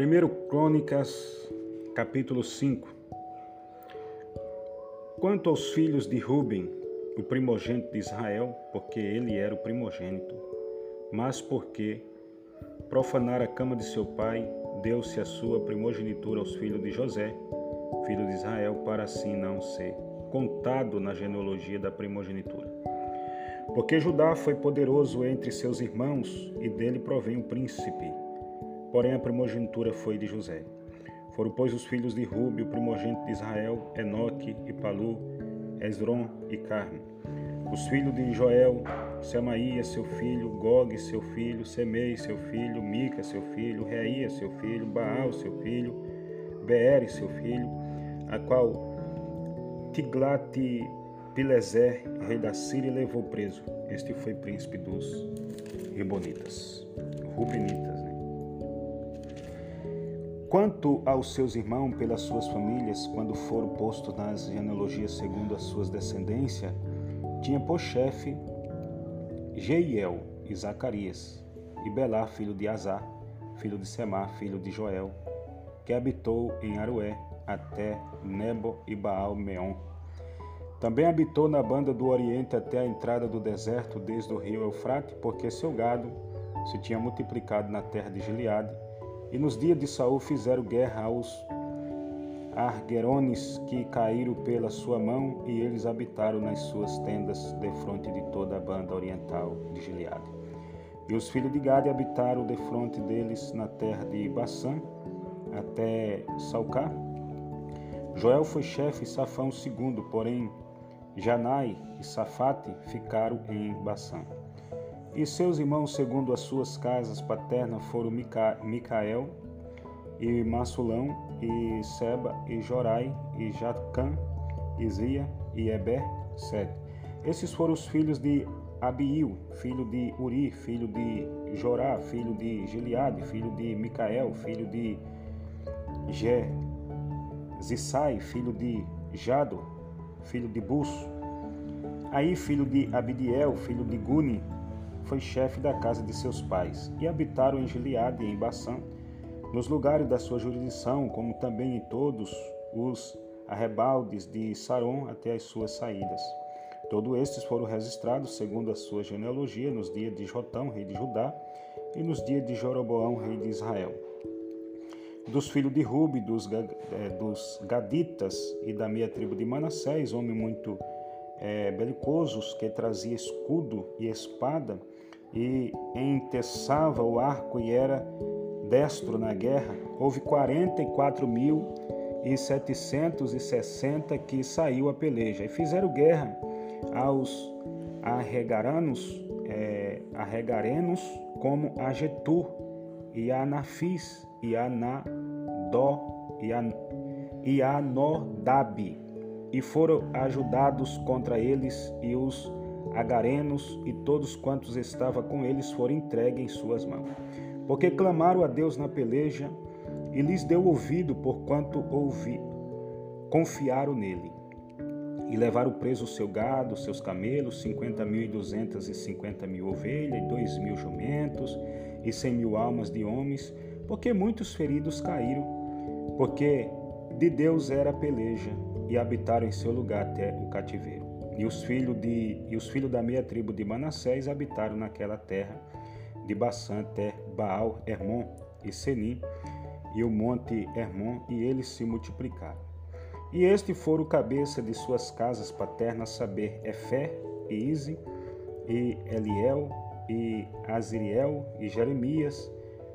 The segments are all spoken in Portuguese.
1 Crônicas, capítulo 5 Quanto aos filhos de Ruben, o primogênito de Israel, porque ele era o primogênito, mas porque profanar a cama de seu pai, deu-se a sua primogenitura aos filhos de José, filho de Israel, para assim não ser contado na genealogia da primogenitura. Porque Judá foi poderoso entre seus irmãos, e dele provém o príncipe Porém, a primogenitura foi de José. Foram, pois, os filhos de Rubi, o primogênito de Israel, Enoque e Palu, Esdron e Carme. Os filhos de Joel, Semaías, seu filho, Gog, seu filho, Semei, seu filho, Mica, seu filho, Reia, seu filho, Baal, seu filho, Beere, seu filho, a qual Tiglat-Pileser, rei da Síria, levou preso. Este foi príncipe dos Ribonitas, Rubenitas? Quanto aos seus irmãos pelas suas famílias, quando foram postos nas genealogias segundo as suas descendências, tinha por chefe Jeiel e Zacarias, e Belá, filho de Azar, filho de Semar, filho de Joel, que habitou em Arué até Nebo e Baal-Meon. Também habitou na banda do Oriente até a entrada do deserto desde o rio Eufrate, porque seu gado se tinha multiplicado na terra de Gileade, e nos dias de Saul fizeram guerra aos Argerones que caíram pela sua mão, e eles habitaram nas suas tendas defronte de toda a banda oriental de Gileade. E os filhos de Gade habitaram defronte deles na terra de Bassã, até Salcá. Joel foi chefe e Safão segundo, porém Janai e Safate ficaram em Bassã. E seus irmãos, segundo as suas casas paternas, foram Mica, Micael e Massulão, e Seba, e Jorai, e Jacã, Izia e Eber, sete. Esses foram os filhos de Abiil, filho de Uri, filho de Jorá, filho de Gileade, filho de Micael, filho de Zissai, filho de Jado, filho de Bus. Aí, filho de Abidiel, filho de Guni, foi chefe da casa de seus pais, e habitaram em Gileade e em Bassã, nos lugares da sua jurisdição, como também em todos os arrebaldes de Saron até as suas saídas. Todos estes foram registrados segundo a sua genealogia nos dias de Jotão, rei de Judá, e nos dias de Jeroboão, rei de Israel. Dos filhos de Rubi, dos, eh, dos Gaditas e da meia tribo de Manassés, homem muito é, belicosos, que trazia escudo e espada, e enteçava o arco e era destro na guerra, houve 44.760 que saiu a peleja e fizeram guerra aos arregaranos, é, arregarenos como a Getur e a Nafis e a Nadó e a, e a Nodab e foram ajudados contra eles e os agarenos e todos quantos estavam com eles foram entregues em suas mãos. Porque clamaram a Deus na peleja e lhes deu ouvido porquanto ouvi, confiaram nele. E levaram preso o seu gado, seus camelos, cinquenta mil e duzentas e cinquenta mil ovelhas, e dois mil jumentos, e cem mil almas de homens, porque muitos feridos caíram, porque de Deus era a peleja, e habitaram em seu lugar até o cativeiro. E os filhos, de, e os filhos da meia tribo de Manassés habitaram naquela terra, de Bassã até Baal, Hermon e Seni, e o monte Hermon, e eles se multiplicaram. E este foram cabeça de suas casas paternas, saber Efé e Ize, e Eliel, e Aziriel, e Jeremias,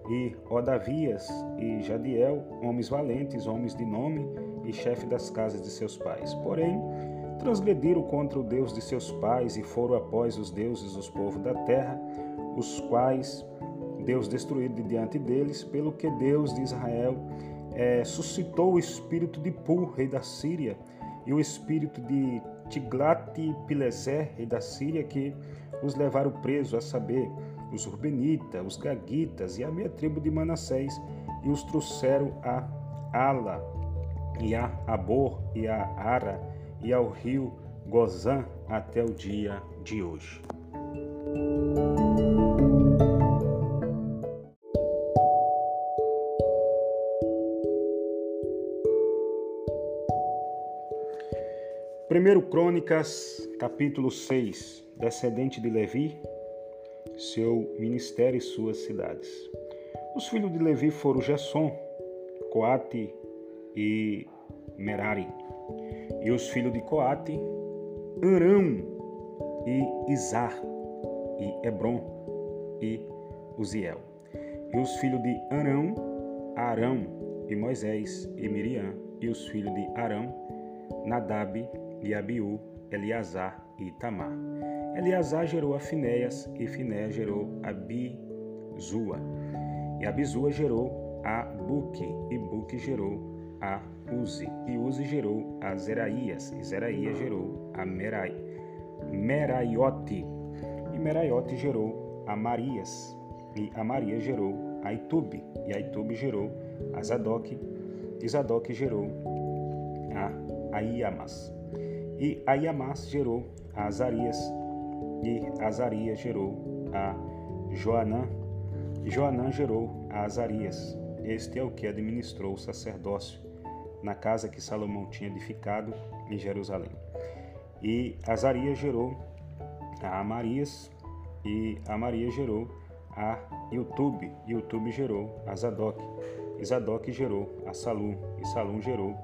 e Odavias, e Jadiel, homens valentes, homens de nome, e chefe das casas de seus pais. Porém, transgrediram contra o Deus de seus pais e foram após os deuses dos povos da terra, os quais Deus destruiu de diante deles, pelo que Deus de Israel é, suscitou o espírito de Pul, rei da Síria, e o espírito de Tiglat-Pileser, rei da Síria, que os levaram presos, a saber, os Rubenitas, os Gagitas e a meia tribo de Manassés, e os trouxeram a Ala, e a Abor e a Ara e ao rio Gozan até o dia de hoje. Primeiro Crônicas, capítulo 6, descendente de Levi, seu ministério e suas cidades. Os filhos de Levi foram Gesson, Coate e Merari. E os filhos de Coate, Arão e Izar, e Hebron e Uziel. E os filhos de Arão, Arão e Moisés e Miriam. E os filhos de Arão, Nadab e Abiú, Eleazar e Itamar. Eleazar gerou a Finéias e Finéias gerou a Bizua. E Abizua gerou a Buque e Buque gerou a Uzi. E Uzi gerou a Zeraías e Zeraías gerou a Merai, Meraiote. E Meraiote gerou a Marias e a Maria gerou a Itube e a Itube gerou a Zadok e Zadok gerou a Aiamas. E Aiamas gerou a Azarias e Azarias gerou a Joanã e Joanã gerou a Azarias. Este é o que administrou o sacerdócio na casa que Salomão tinha edificado em Jerusalém. E Azarias gerou a Amarias e Amarias gerou a Yutube, Yutube gerou a Zadok, e Zadok gerou a Salum, e Salum gerou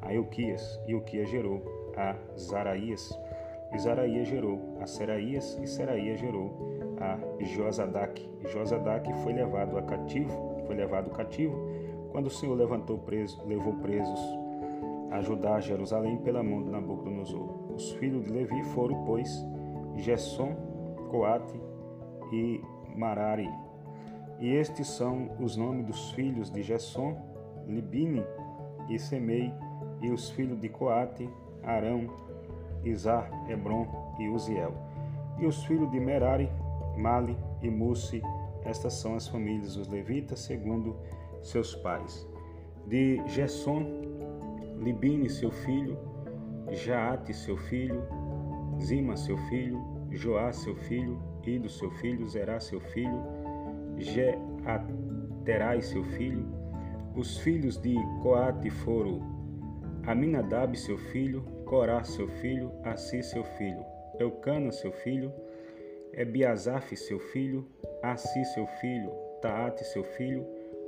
a Euquias, e Euquias gerou a Zaraías, e Zaraías gerou a Seraías, e Seraías gerou a Josadak. E Josadak foi levado a cativo, foi levado cativo, quando o Senhor levantou preso, levou presos a Judá Jerusalém pela mão de Nabucodonosor. Os filhos de Levi foram, pois, Gesson, Coate e Marari. E estes são os nomes dos filhos de Gesson, Libine e Semei, e os filhos de Coate, Arão, Isar, Hebron e Uziel. E os filhos de Merari, Mali e Musi, estas são as famílias dos levitas, segundo seus pais. De Gesson, Libine, seu filho, Jaate, seu filho, Zima, seu filho, Joá, seu filho, Ido, seu filho, Zerá, seu filho, Jeaterai, seu filho. Os filhos de Coate foram Aminadab, seu filho, Corá, seu filho, Assi, seu filho, Eucana, seu filho, Ebiasaf, seu filho, Assi, seu filho, Taate, seu filho,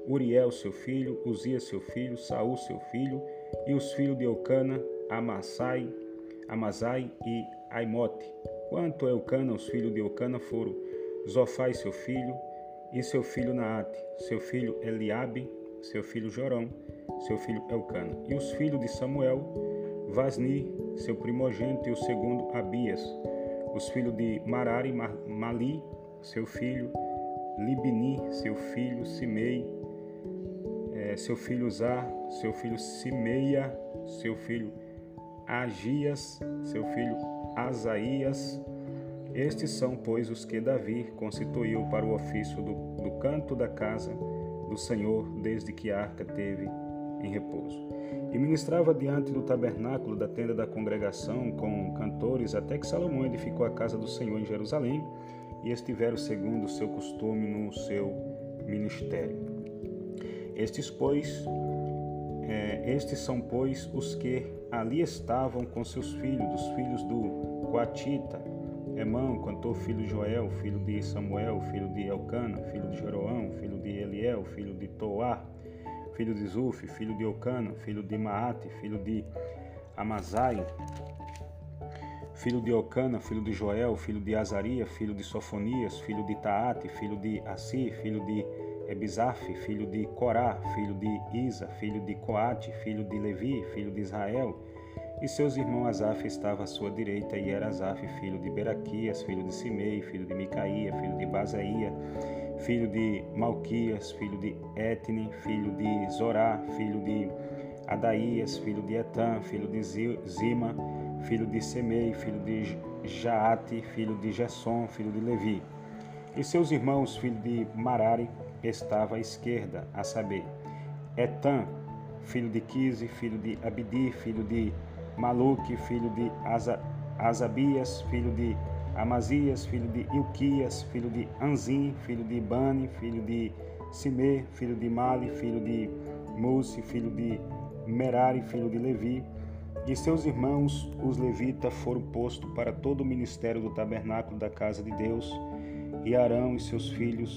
Uriel, seu filho, Uzias, seu filho, Saul, seu filho, e os filhos de Eucana, Amassai, Amazai e Aimote. Quanto a Eucana, os filhos de Eucana foram Zofai, seu filho, e seu filho Naate, seu filho Eliabe, seu filho Jorão, seu filho Elcana. E os filhos de Samuel, Vasni, seu primogênito, e o segundo Abias. Os filhos de Marari, Mali, seu filho, Libni, seu filho, Simei, é, seu filho Zar, seu filho Simeia, seu filho Agias, seu filho Asaías. Estes são, pois, os que Davi constituiu para o ofício do, do canto da casa do Senhor, desde que a arca teve em repouso. E ministrava diante do tabernáculo da tenda da congregação com cantores, até que Salomão edificou a casa do Senhor em Jerusalém, e estiveram segundo o seu costume no seu ministério. Estes, pois, é, estes são, pois, os que ali estavam com seus filhos, os filhos do Coatita, Emão, cantor filho de Joel, filho de Samuel, filho de Elcana, filho de Jeroão, filho de Eliel, filho de Toar, filho de Zuf, filho de Elcana, filho de Maate, filho de Amazai, filho de Elcana, filho de Joel, filho de Azaria, filho de Sofonias, filho de Taate, filho de Assi, filho de Ebizaf, filho de Corá, filho de Isa, filho de Coate, filho de Levi, filho de Israel, e seus irmãos Asaf estava à sua direita, e era Asaf, filho de Beraquias, filho de Simei, filho de Micaía, filho de Basaía, filho de Malquias, filho de Etne, filho de Zorá, filho de Adaías, filho de Etan, filho de Zima, filho de Semei, filho de Jaate, filho de Gesson, filho de Levi. E seus irmãos, filho de Marari, estava à esquerda, a saber, Etan, filho de Quise, filho de Abdi, filho de Maluque, filho de Asa, Asabias, filho de Amazias, filho de Ilquias, filho de Anzim, filho de Bani, filho de Simê, filho de Mali, filho de Musi, filho de Merari, filho de Levi, E seus irmãos, os levitas, foram postos para todo o ministério do tabernáculo da casa de Deus, e Arão e seus filhos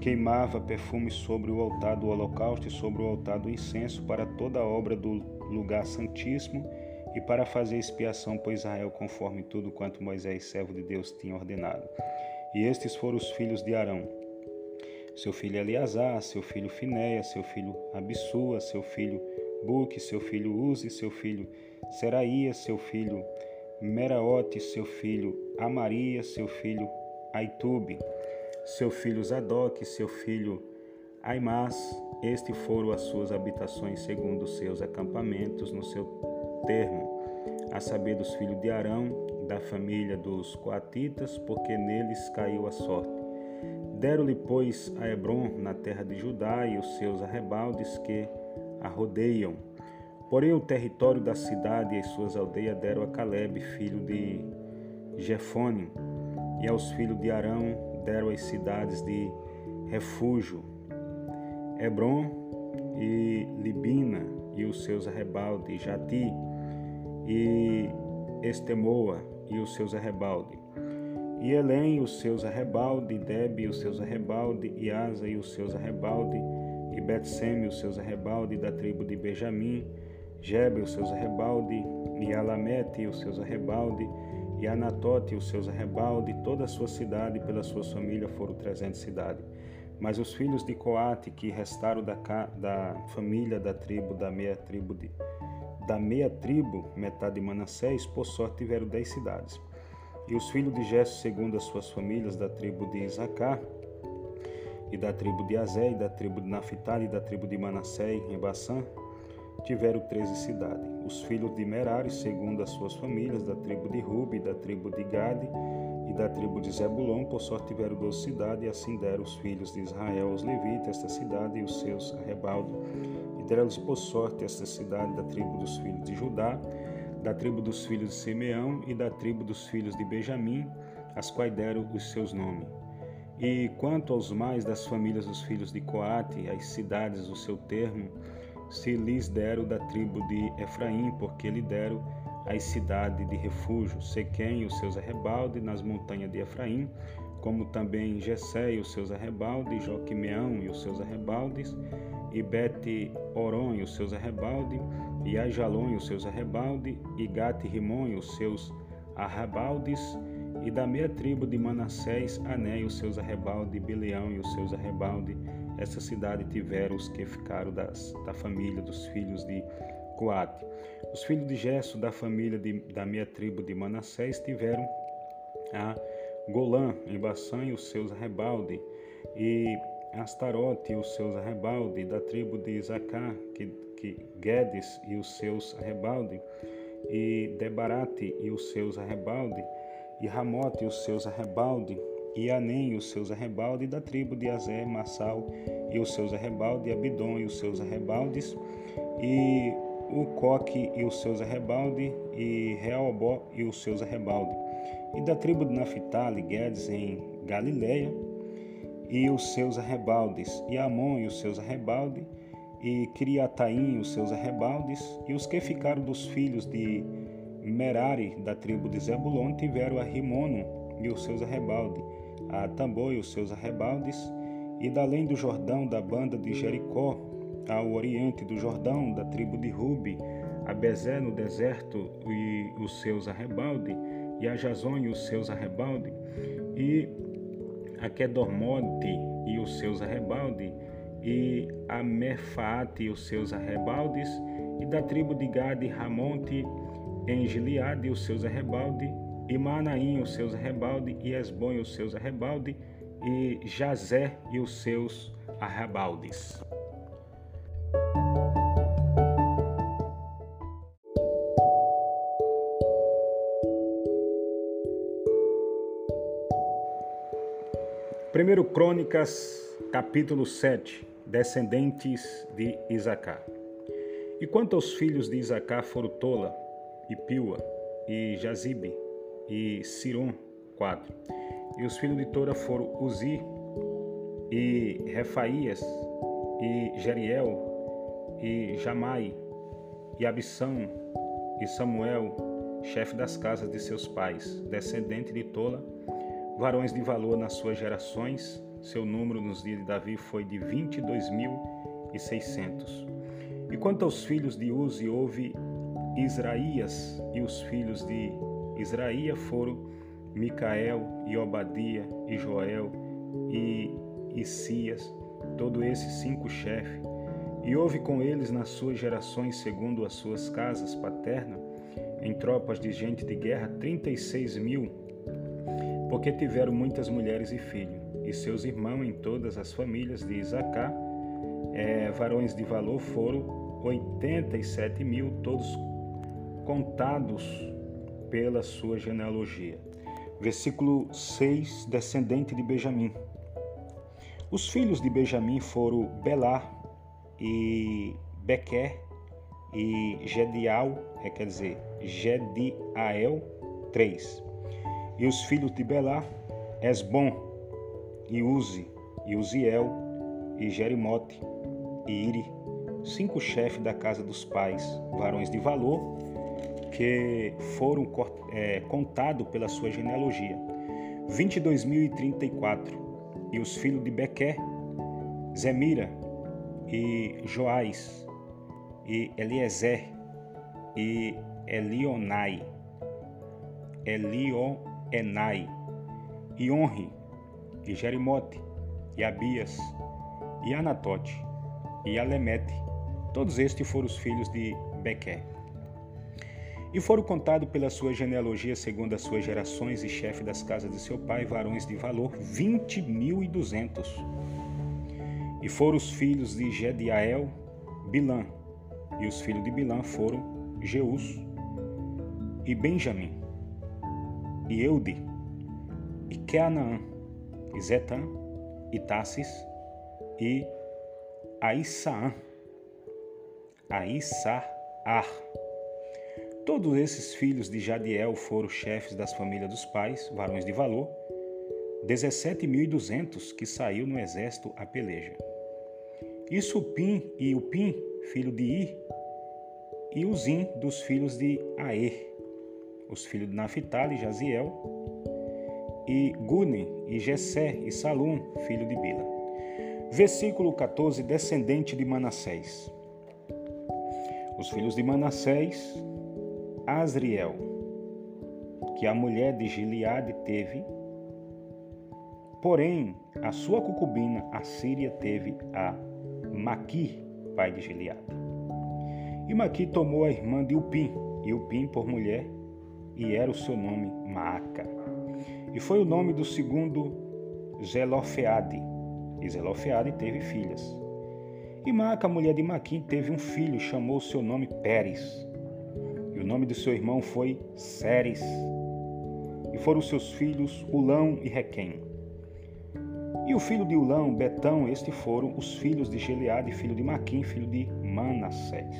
queimava perfume sobre o altar do holocausto e sobre o altar do incenso para toda a obra do lugar santíssimo e para fazer expiação por Israel conforme tudo quanto Moisés, servo de Deus, tinha ordenado. E estes foram os filhos de Arão: seu filho Eleazar, seu filho Finéia, seu filho Abissua, seu filho Buque, seu filho Uzi, seu filho Seraías, seu filho Meraote, seu filho Amaria, seu filho Aitube, seu filho Zadok, seu filho Aimás, estes foram as suas habitações segundo os seus acampamentos no seu termo, a saber dos filhos de Arão, da família dos coatitas, porque neles caiu a sorte. Deram-lhe, pois, a Hebron, na terra de Judá, e os seus arrebaldes que a rodeiam. Porém, o território da cidade e as suas aldeias deram a Caleb, filho de Jefone, e aos filhos de Arão deram as cidades de refúgio, Hebron e Libina, e os seus arrebaldes, Jati e Estemoa e os seus arrebaldes, e Elém e os seus arrebalde, Debe e os seus arrebalde, e Asa e os seus arrebalde, e Betseme os seus arrebalde da tribo de Benjamim, Jebe os seus arrebalde, e Alamete os seus arrebalde, e Anatote e os seus arrebalde, toda a sua cidade pela sua família foram trezentas cidades. Mas os filhos de Coate que restaram da, da família da tribo, da meia tribo de, da meia tribo, metade de Manassés, por sorte tiveram dez cidades. E os filhos de Gesso, segundo as suas famílias, da tribo de Isacar, e da tribo de Azé, e da tribo de Naphtali, e da tribo de Manassés, em Bassã, tiveram treze cidades. Os filhos de Merari, segundo as suas famílias, da tribo de Rubi, da tribo de Gade e da tribo de Zebulon, por sorte tiveram doze cidades, e assim deram os filhos de Israel aos levitas esta cidade e os seus arrebaldos. E deram-lhes por sorte esta cidade da tribo dos filhos de Judá, da tribo dos filhos de Simeão e da tribo dos filhos de Benjamim, as quais deram os seus nomes. E quanto aos mais das famílias dos filhos de Coate, as cidades do seu termo, se lhes deram da tribo de Efraim, porque lhe deram as cidades de refúgio, Sequém e os seus arrebaldes nas montanhas de Efraim, como também Jessé e os seus arrebaldes, Joquimeão e os seus arrebaldes, e Bet-Oron e os seus arrebaldes, e Ajalon e os seus arrebaldes, e Gate-Rimon e os seus arrebaldes, e da meia tribo de Manassés, Ané e os seus arrebaldes, Bileão e os seus arrebaldes. Essa cidade tiveram os que ficaram das, da família dos filhos de Coate. Os filhos de Gesso, da família de, da meia tribo de Manassés, tiveram a Golã, em Baçã, e os seus arrebaldes, e Astarote e os seus arrebaldes, da tribo de Isacar, que, que Guedes e os seus arrebaldes, e Debarate e os seus arrebaldes, e Ramote e os seus arrebaldes, e Anem e os seus arrebaldes, da tribo de Azé, Massal e os seus arrebaldes, Abidom e os seus arrebaldes, e o Coque e os seus arrebaldes, e Reobó e os seus arrebaldes, e da tribo de Naphtali, Guedes em Galileia, e os seus arrebaldes, e Amon e os seus arrebaldes, e Criataim e os seus arrebaldes, e os que ficaram dos filhos de Merari, da tribo de Zebulon, tiveram a Rimono e os seus arrebaldes, a Tambor e os seus arrebaldes, e da além do Jordão, da banda de Jericó, ao oriente do Jordão, da tribo de Rubi, a Bezé no deserto e os seus arrebaldes, e a Jazon e os seus arrebaldes, e a Kedormote e os seus arrebaldes, e a Mefaate e os seus arrebaldes, e da tribo de Gade, Ramonte, em Gileade e os seus arrebaldes, e Manaim os seus arrebaldes, e Esbom e os seus arrebaldes, e Jazé e os seus arrebaldes. Primeiro Crônicas, capítulo 7, descendentes de Isacar. E quanto aos filhos de Isacar foram Tola, e Piua, e Jazibe, e Siron, quatro. E os filhos de Tora foram Uzi, e Refaías, e Jeriel, e Jamai, e Abissão, e Samuel, chefe das casas de seus pais, descendente de Tola, varões de valor nas suas gerações. Seu número nos dias de Davi foi de 22.600. E quanto aos filhos de Uzi, houve Israías, e os filhos de Israías foram Micael e Obadia e Joel e Isias, todos esses cinco chefes. E houve com eles nas suas gerações, segundo as suas casas paternas, em tropas de gente de guerra, trinta e seis mil, porque tiveram muitas mulheres e filhos, e seus irmãos em todas as famílias de Isacar, é, varões de valor, foram oitenta e sete mil, todos contados pela sua genealogia. Versículo 6, descendente de Benjamim. Os filhos de Benjamim foram Belá e Bequer e Gedial, é, quer dizer, Gediael, três. E os filhos de Belá, Esbom, e Uzi, e Uziel, e Jerimote, e Iri, cinco chefes da casa dos pais, varões de valor, que foram é, contados pela sua genealogia. 22.034. E os filhos de Bequer, Zemira e Joás e Eliezer e Elionai, Elioenai e Honre e Jerimote e Abias e Anatote e Alemete. Todos estes foram os filhos de Bequer. E foram contados pela sua genealogia, segundo as suas gerações e chefe das casas de seu pai, varões de valor, vinte mil e duzentos. E foram os filhos de Gediael, Bilã, e os filhos de Bilã foram Jeus e Benjamim, e Eude, e Keanaã, e Zetã, e Tassis, e Aissaã, Aissar, Todos esses filhos de Jadiel foram chefes das famílias dos pais, varões de valor, 17.200 que saiu no exército a peleja. E Supim e Upim, filho de Ir, e Uzim dos filhos de Aer, os filhos de Naphtali, Jaziel, e Gune, e Jessé, e Salum, filho de Bila. Versículo 14, descendente de Manassés. Os filhos de Manassés Asriel, que a mulher de Gileade teve, porém a sua concubina, a Síria, teve a Maqui, pai de Gileade. E Maqui tomou a irmã de Upim, e Upim por mulher, e era o seu nome Maaca. E foi o nome do segundo Zelofeade, e Zelofeade teve filhas. E Maaca, mulher de Maquim, teve um filho, chamou seu nome Pérez. Nome de seu irmão foi Ceres. E foram seus filhos Ulão e Requém. E o filho de Ulão, Betão, estes foram os filhos de Gileade, filho de Maquim, filho de Manassés.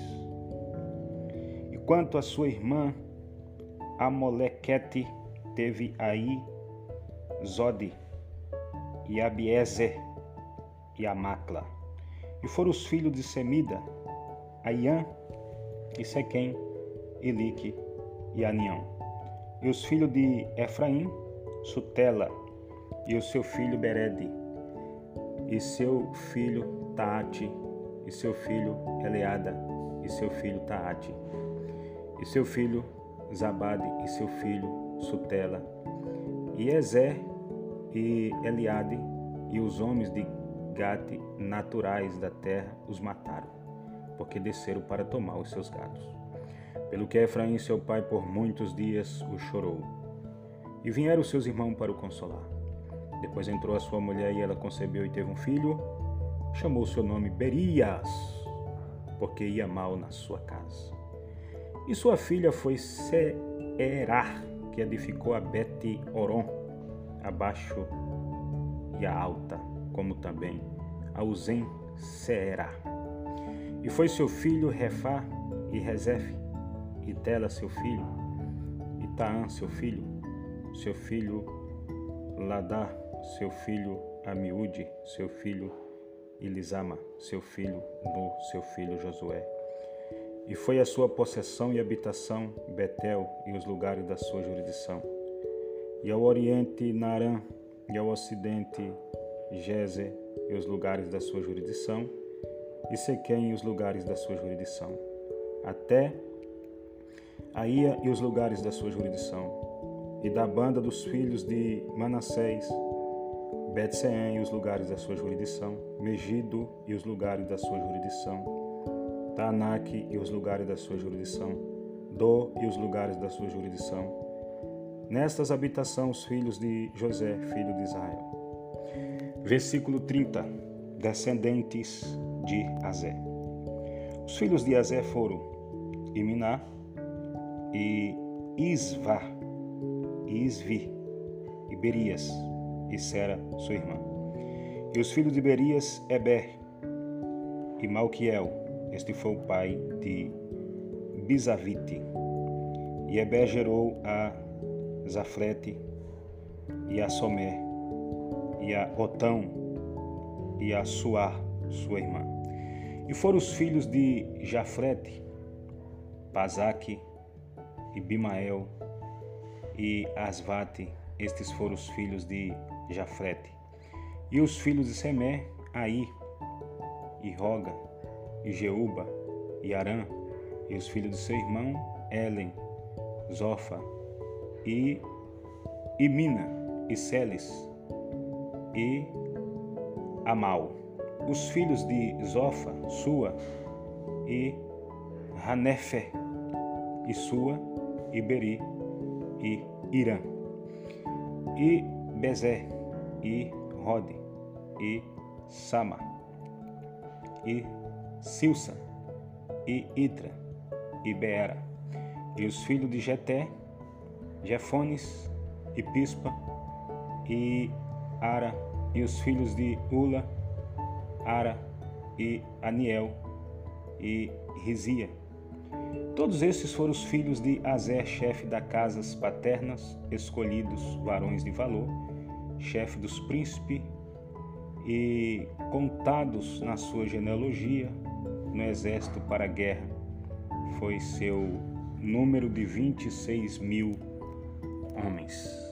E quanto a sua irmã, Amolequete, teve aí Zode e Abiezer e Amacla. E foram os filhos de Semida, Aiã e Sequém, Elique e Anião. E os filhos de Efraim, Sutela, e o seu filho Berede, e seu filho Taate, e seu filho Eleada, e seu filho Taate, e seu filho Zabade, e seu filho Sutela, e Ezer e Eliade, e os homens de Gate naturais da terra os mataram, porque desceram para tomar os seus gados pelo que Efraim, seu pai, por muitos dias o chorou. E vieram seus irmãos para o consolar. Depois entrou a sua mulher e ela concebeu e teve um filho. Chamou seu nome Berias, porque ia mal na sua casa. E sua filha foi Seerá, que edificou a Bet-Oron, abaixo e a alta, como também a Uzem Seerá. E foi seu filho Refá e Rezefe, e Tela, seu filho, e Taã, seu filho, seu filho Ladá, seu filho Amiúde, seu filho Elisama, seu filho Nu, seu filho Josué. E foi a sua possessão e habitação Betel e os lugares da sua jurisdição. E ao oriente Narã, e ao ocidente Gezer e os lugares da sua jurisdição, e Sequém e os lugares da sua jurisdição, até Aia e os lugares da sua jurisdição, e da banda dos filhos de Manassés, Bet-Seém e os lugares da sua jurisdição, Megido e os lugares da sua jurisdição, Tanak e os lugares da sua jurisdição, Do e os lugares da sua jurisdição. Nestas habitação os filhos de José, filho de Israel. Versículo 30. Descendentes de Azé. Os filhos de Azé foram Iminá e Isvá, Isvi, e Berias, e Sera, sua irmã. E os filhos de Berias, Eber e Malquiel. Este foi o pai de Bizavite. E Eber gerou a Zafrete e a Somé e a Otão e a Suar, sua irmã. E foram os filhos de Jafrete, Pazaque e Bimael e Asvate, estes foram os filhos de Jafrete. E os filhos de Semé, Aí, e Roga, e Jeúba, e Arã, e os filhos de seu irmão, Elen, Zofa, e Imina, e Celes, e Amal. Os filhos de Zofa, Sua, e Hanefe, e Sua, e Beri, e Irã. E Bezé, e Rode, e Sama, e Silsa, e Itra, e Beera, e os filhos de Jeté, Jefones, e Pispa, e Ara, e os filhos de Ula, Ara, e Aniel, e Rizia. Todos esses foram os filhos de Azer, chefe das casas paternas, escolhidos varões de valor, chefe dos príncipes e contados na sua genealogia no exército para a guerra. Foi seu número de 26 mil homens.